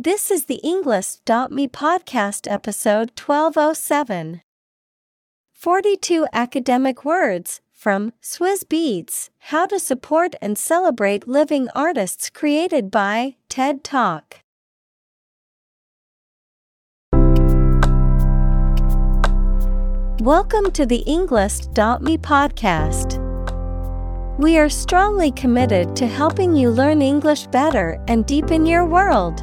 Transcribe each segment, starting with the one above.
This is the Englist.me podcast episode 1207. 42 academic words from Swizz Beatz How to Support and Celebrate Living Artists created by TED Talk. Welcome to the Englist.me podcast. We are strongly committed to helping you learn English better and deepen your world.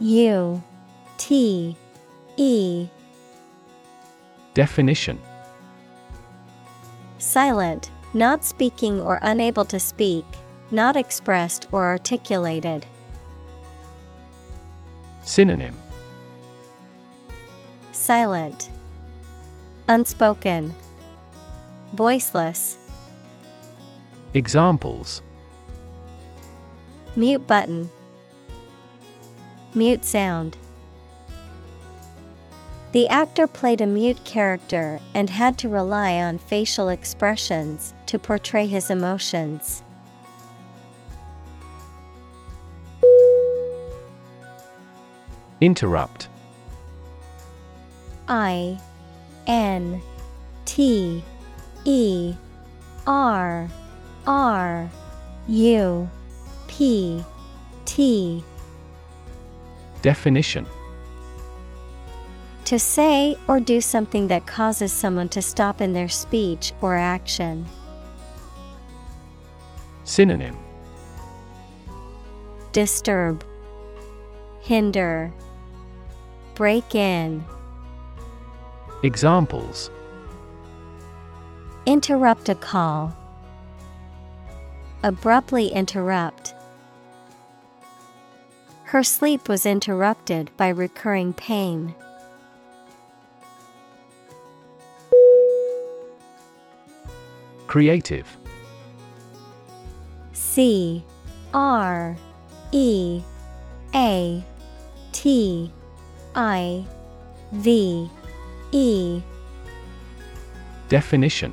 U T E. Definition. Silent, not speaking or unable to speak, not expressed or articulated. Synonym. Silent, Unspoken, Voiceless. Examples. Mute button, Mute sound. The actor played a mute character and had to rely on facial expressions to portray his emotions. Interrupt I N T E R R U P T Definition To say or do something that causes someone to stop in their speech or action. Synonym Disturb, Hinder, Break in. Examples Interrupt a call. Abruptly interrupt. Her sleep was interrupted by recurring pain. Creative. C R E A T I V E. Definition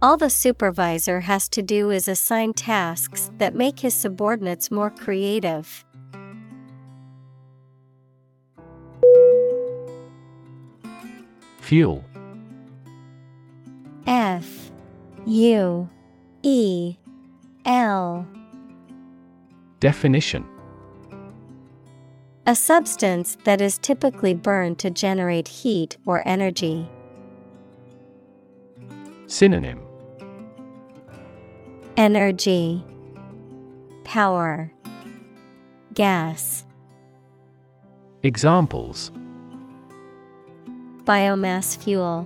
All the supervisor has to do is assign tasks that make his subordinates more creative. Fuel. F. U. E. L. Definition. A substance that is typically burned to generate heat or energy. Synonym Energy, Power, Gas. Examples Biomass fuel,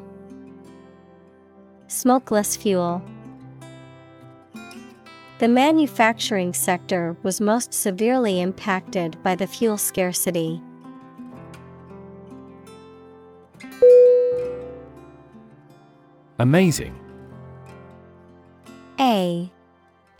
Smokeless fuel. The manufacturing sector was most severely impacted by the fuel scarcity. Amazing A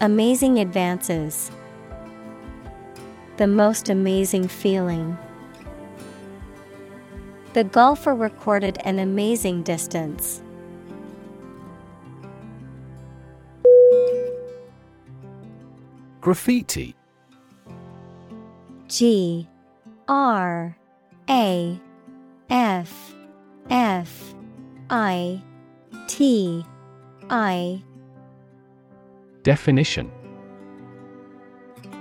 Amazing advances. The most amazing feeling. The golfer recorded an amazing distance. Graffiti G R A F F I T I Definition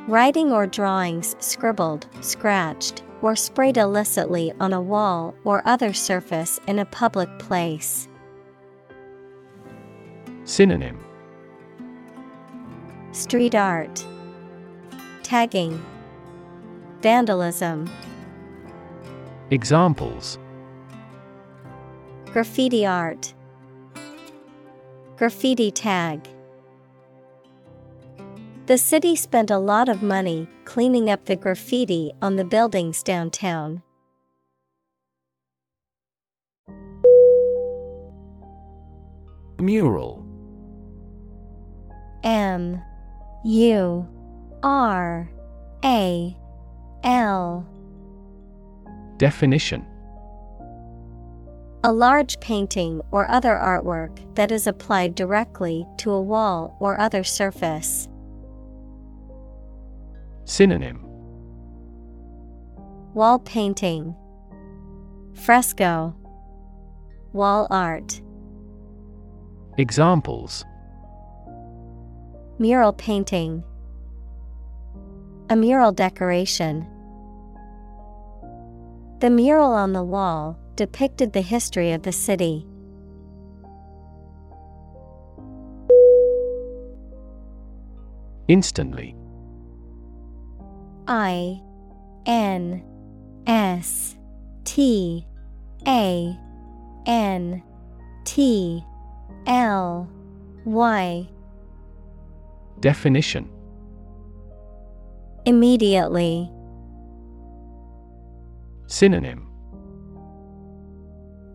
Writing or drawings scribbled, scratched, or sprayed illicitly on a wall or other surface in a public place. Synonym Street art, Tagging, Vandalism. Examples Graffiti art, Graffiti tag. The city spent a lot of money cleaning up the graffiti on the buildings downtown. Mural. M. U. R. A. L. Definition. A large painting or other artwork that is applied directly to a wall or other surface. Synonym Wall painting, Fresco, Wall art. Examples Mural painting, A mural decoration. The mural on the wall depicted the history of the city. Instantly I N S T A N T L Y Definition. Immediately. Synonym.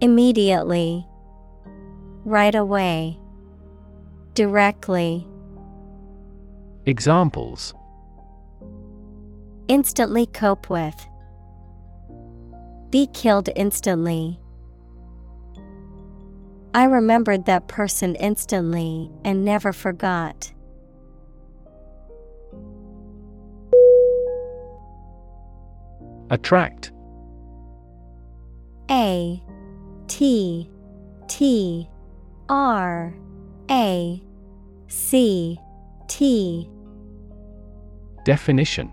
Immediately. Right away. Directly. Examples Instantly cope with. Be killed instantly. I remembered that person instantly and never forgot. Attract A T T R A C T Definition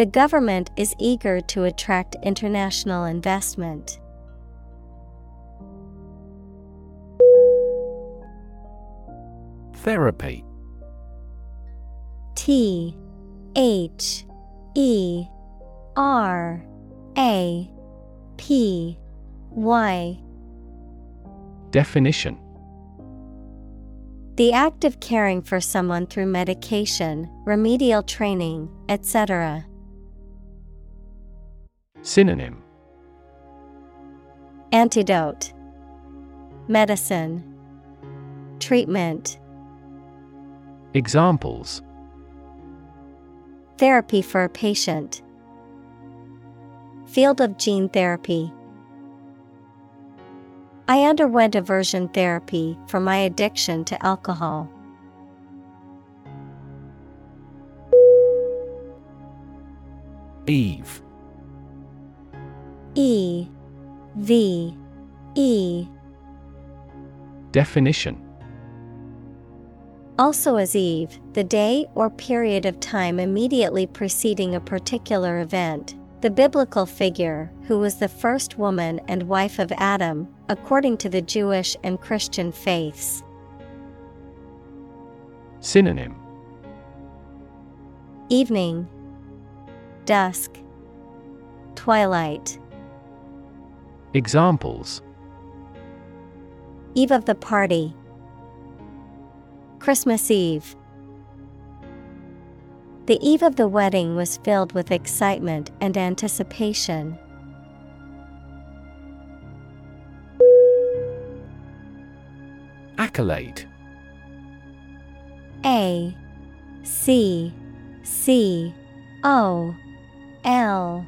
The government is eager to attract international investment. Therapy T H E R A P Y Definition The act of caring for someone through medication, remedial training, etc. Synonym Antidote Medicine Treatment Examples Therapy for a patient. Field of gene therapy. I underwent aversion therapy for my addiction to alcohol. Eve E V E. Definition Also as Eve, the day or period of time immediately preceding a particular event. The biblical figure, who was the first woman and wife of Adam, according to the Jewish and Christian faiths. Synonym Evening, Dusk, Twilight. Examples Eve of the party. Christmas Eve. The eve of the wedding was filled with excitement and anticipation. Accolade A C C O L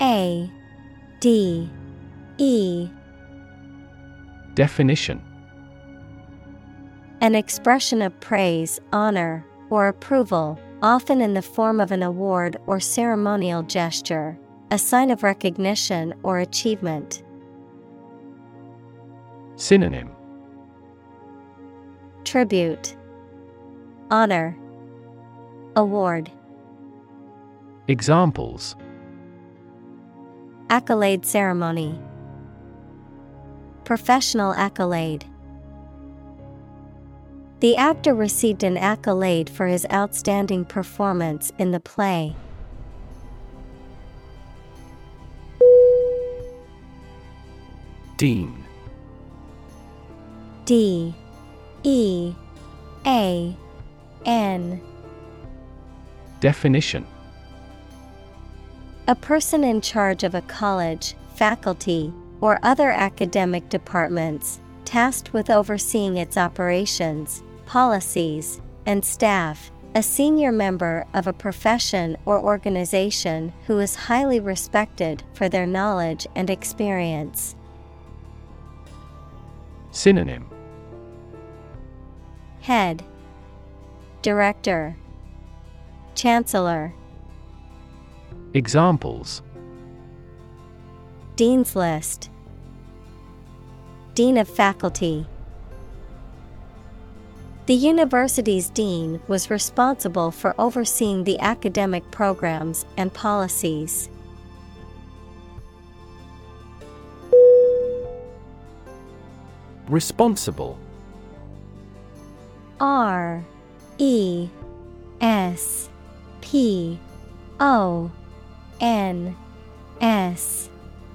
A D E. Definition. An expression of praise, honor, or approval, often in the form of an award or ceremonial gesture, a sign of recognition or achievement. Synonym. Tribute, Honor, Award, Examples. Accolade Ceremony, Professional Accolade. The actor received an accolade for his outstanding performance in the play. Dean. D. E. A. N. Definition. A person in charge of a college, faculty, or other academic departments, tasked with overseeing its operations, policies, and staff, a senior member of a profession or organization who is highly respected for their knowledge and experience. Synonym. Head. Director. Chancellor. Examples Dean's List. Dean of Faculty. The university's dean was responsible for overseeing the academic programs and policies. Responsible. R E S P O N S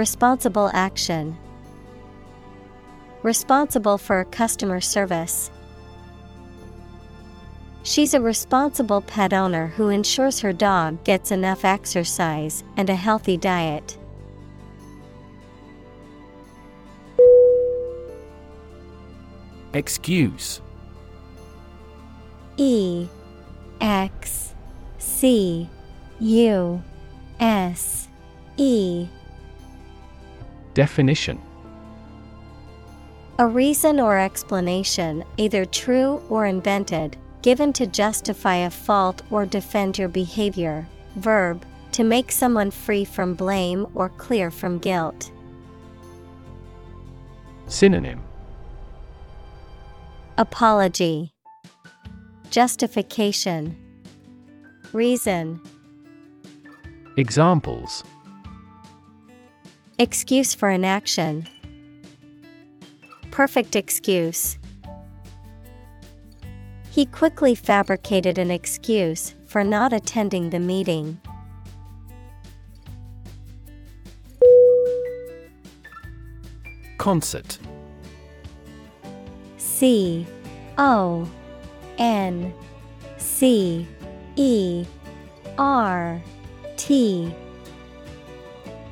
Responsible action. Responsible for customer service. She's a responsible pet owner who ensures her dog gets enough exercise and a healthy diet. Excuse. E. X. C. U. S. E Definition A reason or explanation, either true or invented, given to justify a fault or defend your behavior. Verb, to make someone free from blame or clear from guilt. Synonym Apology, Justification, Reason, Examples Excuse for inaction. Perfect excuse. He quickly fabricated an excuse for not attending the meeting. Concert C O N C E R T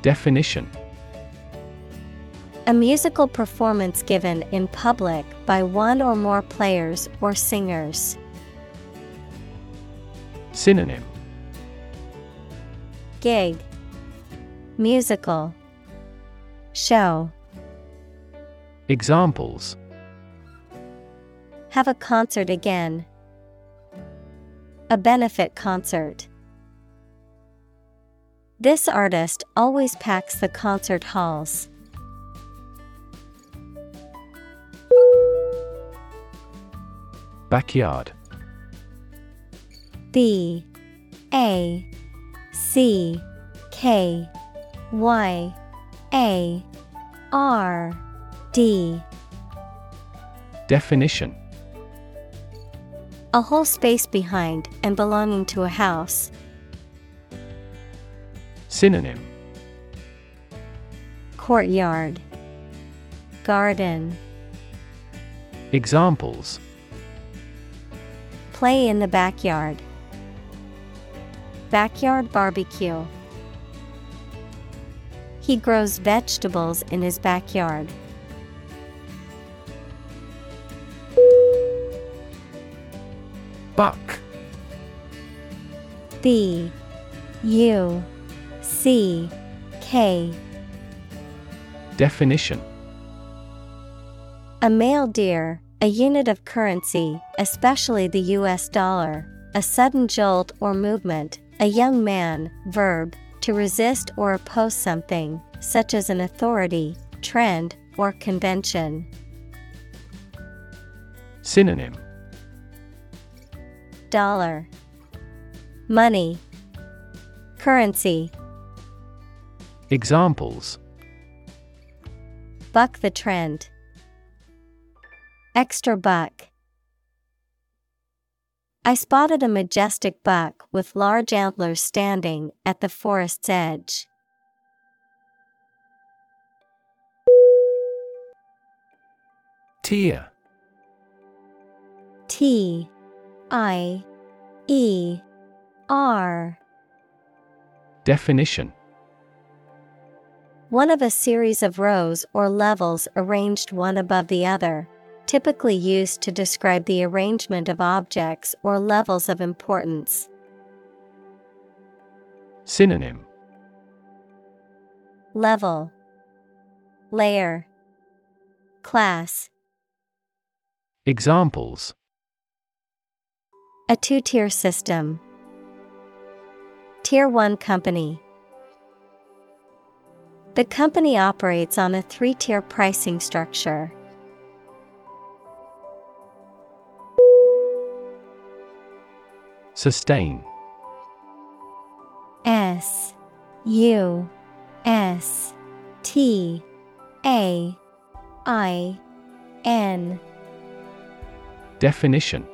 Definition A musical performance given in public by one or more players or singers. Synonym Gig Musical Show Examples Have a concert again. A benefit concert. This artist always packs the concert halls. Backyard. B A C K Y A R D. Definition. A whole space behind and belonging to a house. Synonym. Courtyard. Garden. Examples Play in the backyard. Backyard barbecue. He grows vegetables in his backyard. Buck B U C K Definition A male deer, a unit of currency, especially the US dollar, a sudden jolt or movement, a young man, verb, to resist or oppose something, such as an authority, trend, or convention. Synonym. Dollar. Money. Currency. Examples. Buck the trend. Extra buck. I spotted a majestic buck with large antlers standing at the forest's edge. Tier T I E R Definition One of a series of rows or levels arranged one above the other, typically used to describe the arrangement of objects or levels of importance. Synonym Level Layer Class Examples A two tier system. Tier 1 company. The company operates on a three tier pricing structure. Sustain. S U S T A I N. Definition.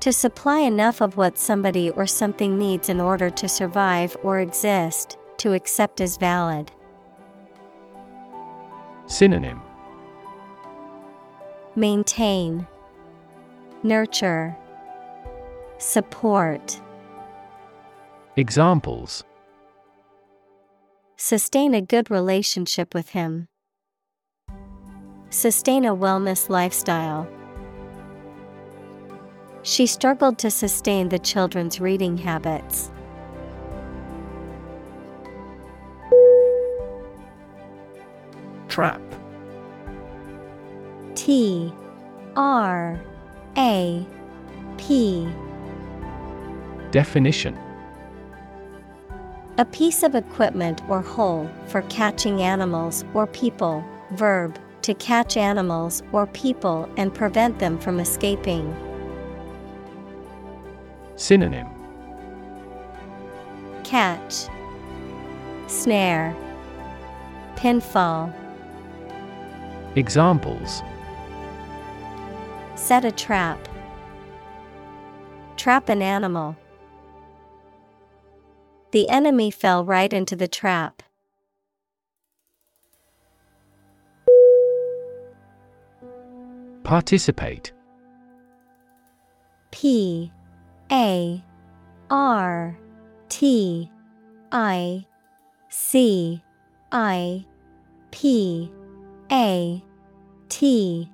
To supply enough of what somebody or something needs in order to survive or exist, to accept as valid. Synonym. Maintain, Nurture, Support, Examples Sustain a good relationship with him. Sustain a wellness lifestyle. She struggled to sustain the children's reading habits. Trap T R A P Definition A piece of equipment or hole for catching animals or people. Verb to catch animals or people and prevent them from escaping. Synonym Catch, Snare, Pinfall. Examples Set a trap. Trap an animal. The enemy fell right into the trap. Participate P A R T I C I P A T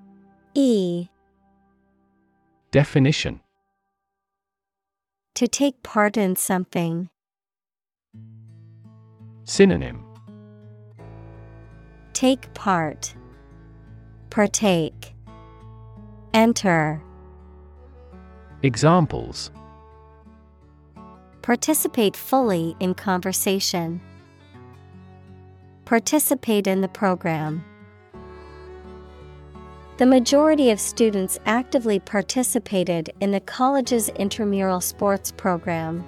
E Definition To take part in something. Synonym Take part. Partake. Enter. Examples Participate fully in conversation. Participate in the program. The majority of students actively participated in the college's intramural sports program.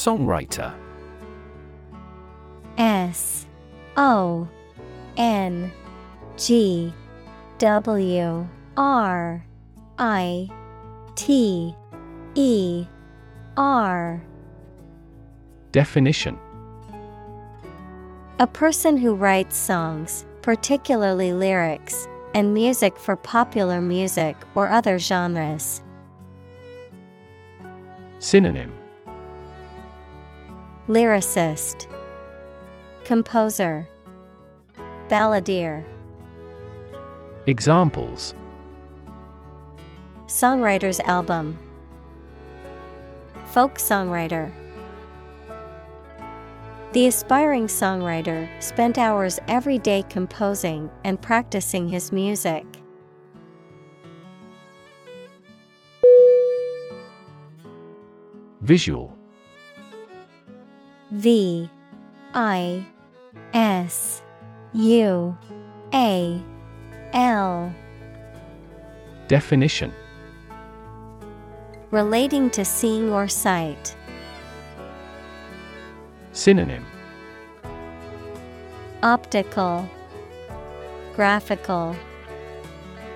Songwriter. S O N G W R I T E R. Definition. A person who writes songs, particularly lyrics, and music for popular music or other genres. Synonym Lyricist, Composer, Balladeer. Examples Songwriter's album, Folk songwriter. The aspiring songwriter spent hours every day composing and practicing his music. Visual V I S U A L Definition Relating to seeing or sight. Synonym Optical, Graphical,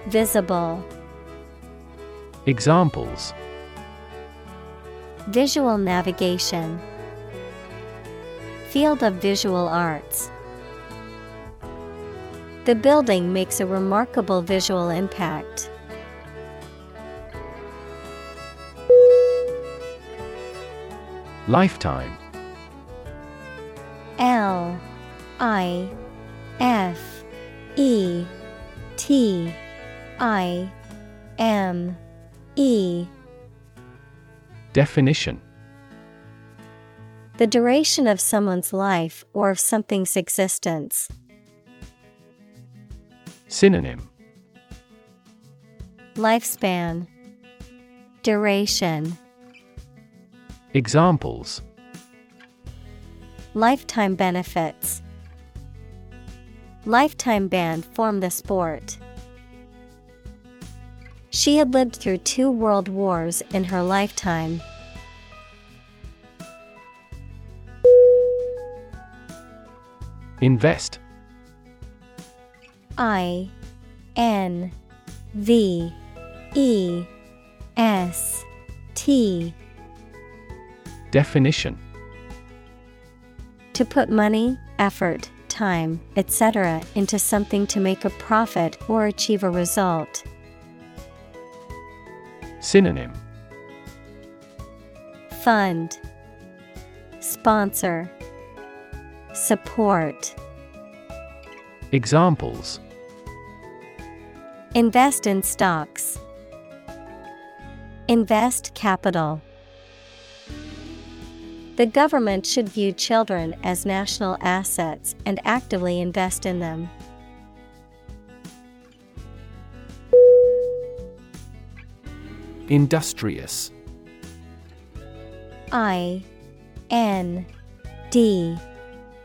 Visible. Examples Visual navigation. Field of visual arts. The building makes a remarkable visual impact. Lifetime L I F E T I M E Definition The duration of someone's life or of something's existence. Synonym Lifespan Duration Examples Lifetime benefits. Lifetime ban form the sport. She had lived through two world wars in her lifetime. Invest. I N V E S T. Definition. To put money, effort, time, etc. into something to make a profit or achieve a result. Synonym. Fund. Sponsor Support Examples Invest in stocks. Invest capital. The government should view children as national assets and actively invest in them. Industrious I N D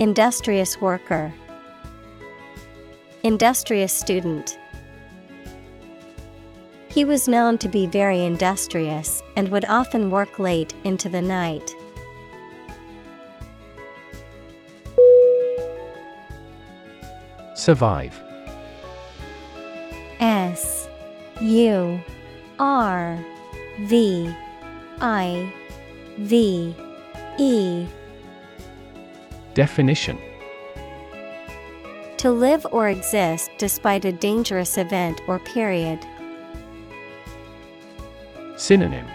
Industrious worker, Industrious student. He was known to be very industrious and would often work late into the night. Survive. S U R V I V E Definition To live or exist despite a dangerous event or period. Synonym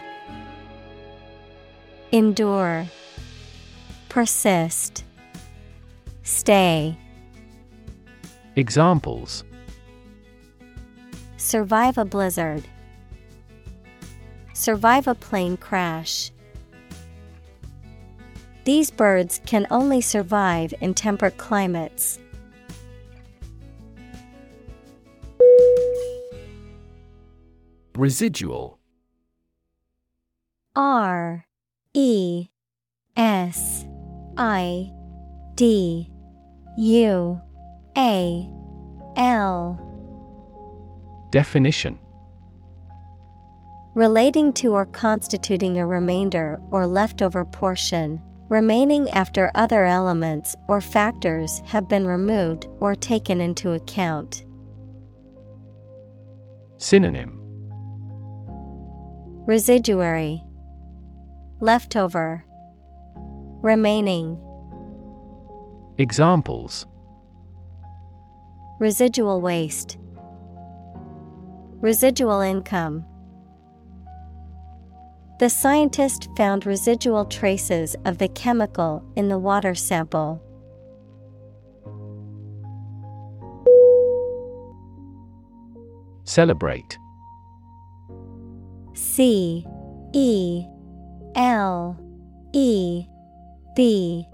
Endure, Persist, Stay. Examples Survive a blizzard. Survive a plane crash. These birds can only survive in temperate climates. Residual. R E S I D U A L. Definition. Relating to or constituting a remainder or leftover portion, remaining after other elements or factors have been removed or taken into account. Synonym. Residuary. Leftover. Remaining. Examples. Residual waste. Residual income The scientist found residual traces of the chemical in the water sample. Celebrate. C E L E B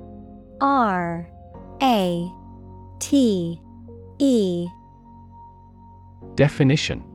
R A T E. Definition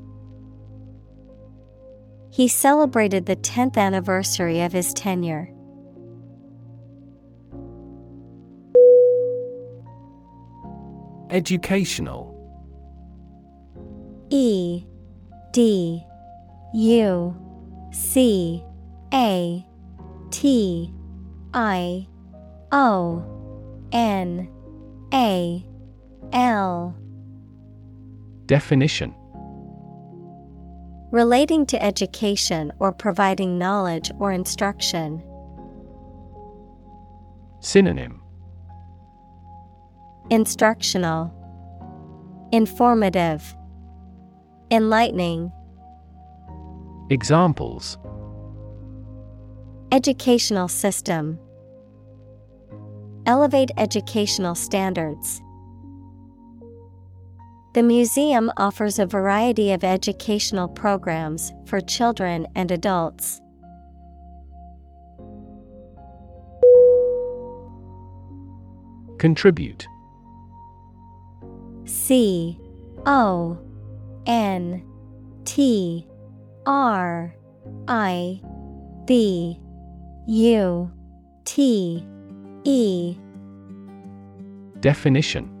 He celebrated the 10th anniversary of his tenure. Educational. E D U C A T I O N A L. Definition Relating to education or providing knowledge or instruction. Synonym Instructional, Informative, Enlightening. Examples Educational system. Elevate educational standards. The museum offers a variety of educational programs for children and adults. Contribute. C O N T R I B U T E. Definition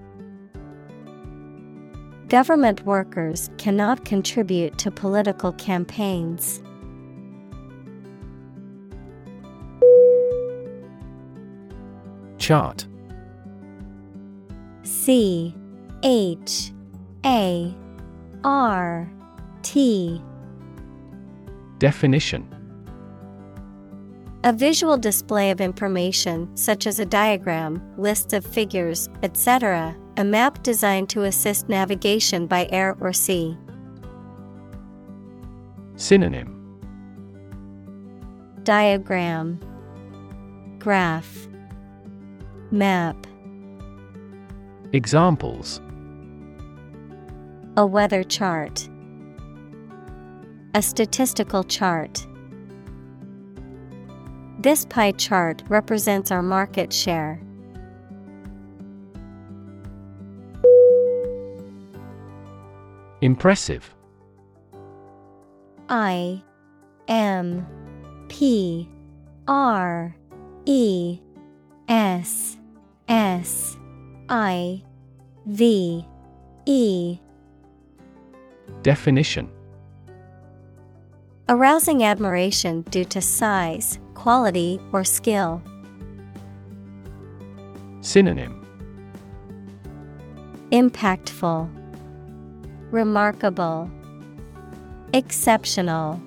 Government workers cannot contribute to political campaigns. Chart. C H A R T. Definition A visual display of information, such as a diagram, lists of figures, etc., a map designed to assist navigation by air or sea. Synonym. Diagram. Graph. Map. Examples. A weather chart. A statistical chart This pie chart represents our market share. Impressive. I M P R E S S I V E. Definition. Arousing admiration due to size, quality, or skill. Synonym Impactful, Remarkable, Exceptional.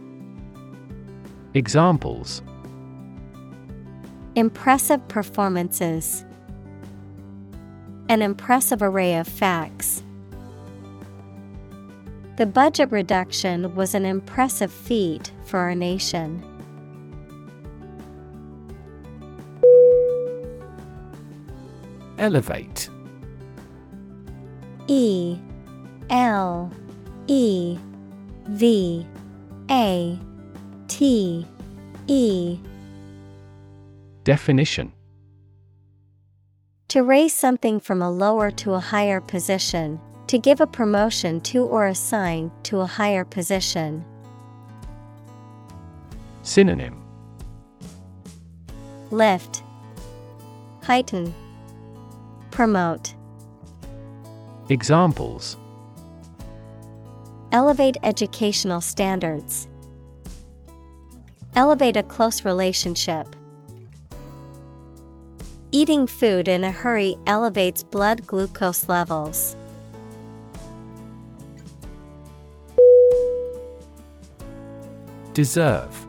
Examples Impressive performances. An impressive array of facts. The budget reduction was an impressive feat for our nation. Elevate. E L E V A T E. Definition. To raise something from a lower to a higher position, to give a promotion to or assign to a higher position. Synonym. Lift, Heighten, Promote. Examples Elevate educational standards. Elevate a close relationship. Eating food in a hurry elevates blood glucose levels. Deserve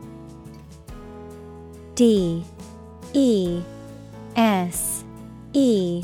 D E S E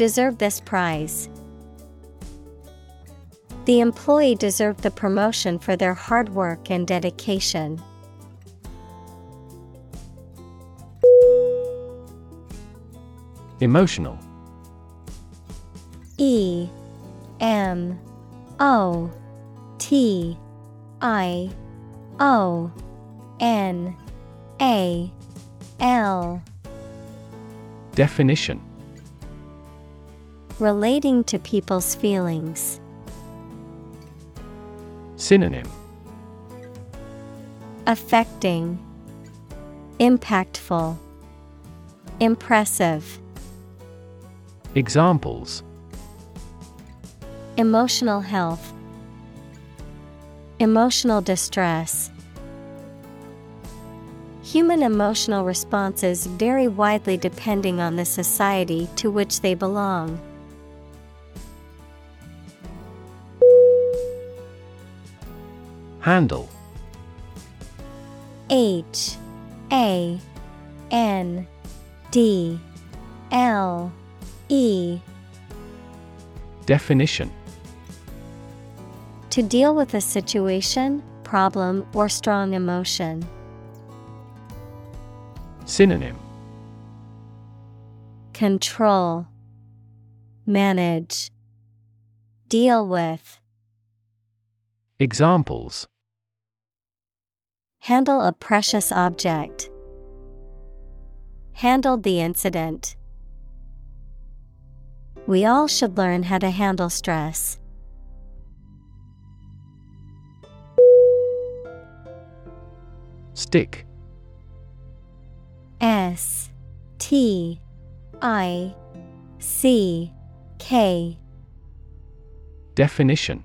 Deserve this prize. The employee deserved the promotion for their hard work and dedication. Emotional E M O T I O N A L Definition Relating to people's feelings. Synonym Affecting, Impactful, Impressive. Examples Emotional health, Emotional distress. Human emotional responses vary widely depending on the society to which they belong. Handle. H A N D L E. Definition. To deal with a situation, problem, or strong emotion. Synonym. Control, Manage, Deal with. Examples Handle a precious object. Handled the incident. We all should learn how to handle stress. Stick S T I C K Definition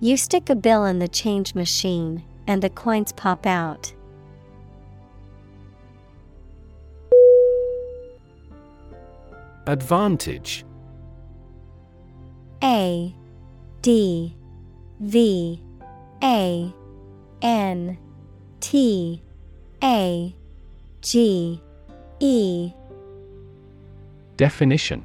You stick a bill in the change machine, and the coins pop out. Advantage. A D V A N T A G E. Definition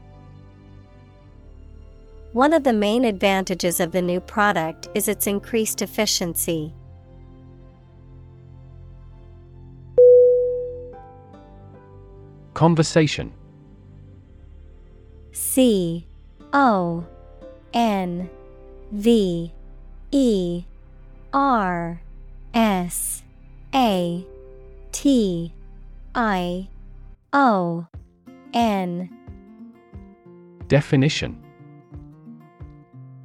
One of the main advantages of the new product is its increased efficiency. Conversation. C O N V E R S A T I O N. Definition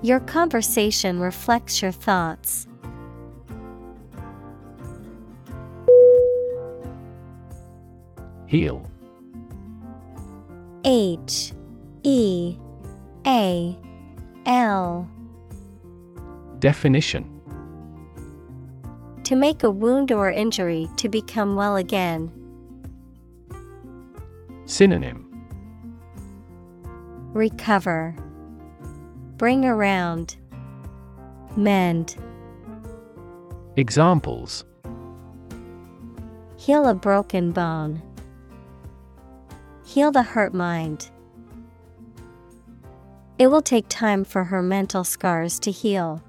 Your conversation reflects your thoughts. Heal H E A L Definition To make a wound or injury to become well again. Synonym Recover. Bring around. Mend. Examples Heal a broken bone. Heal the hurt mind. It will take time for her mental scars to heal.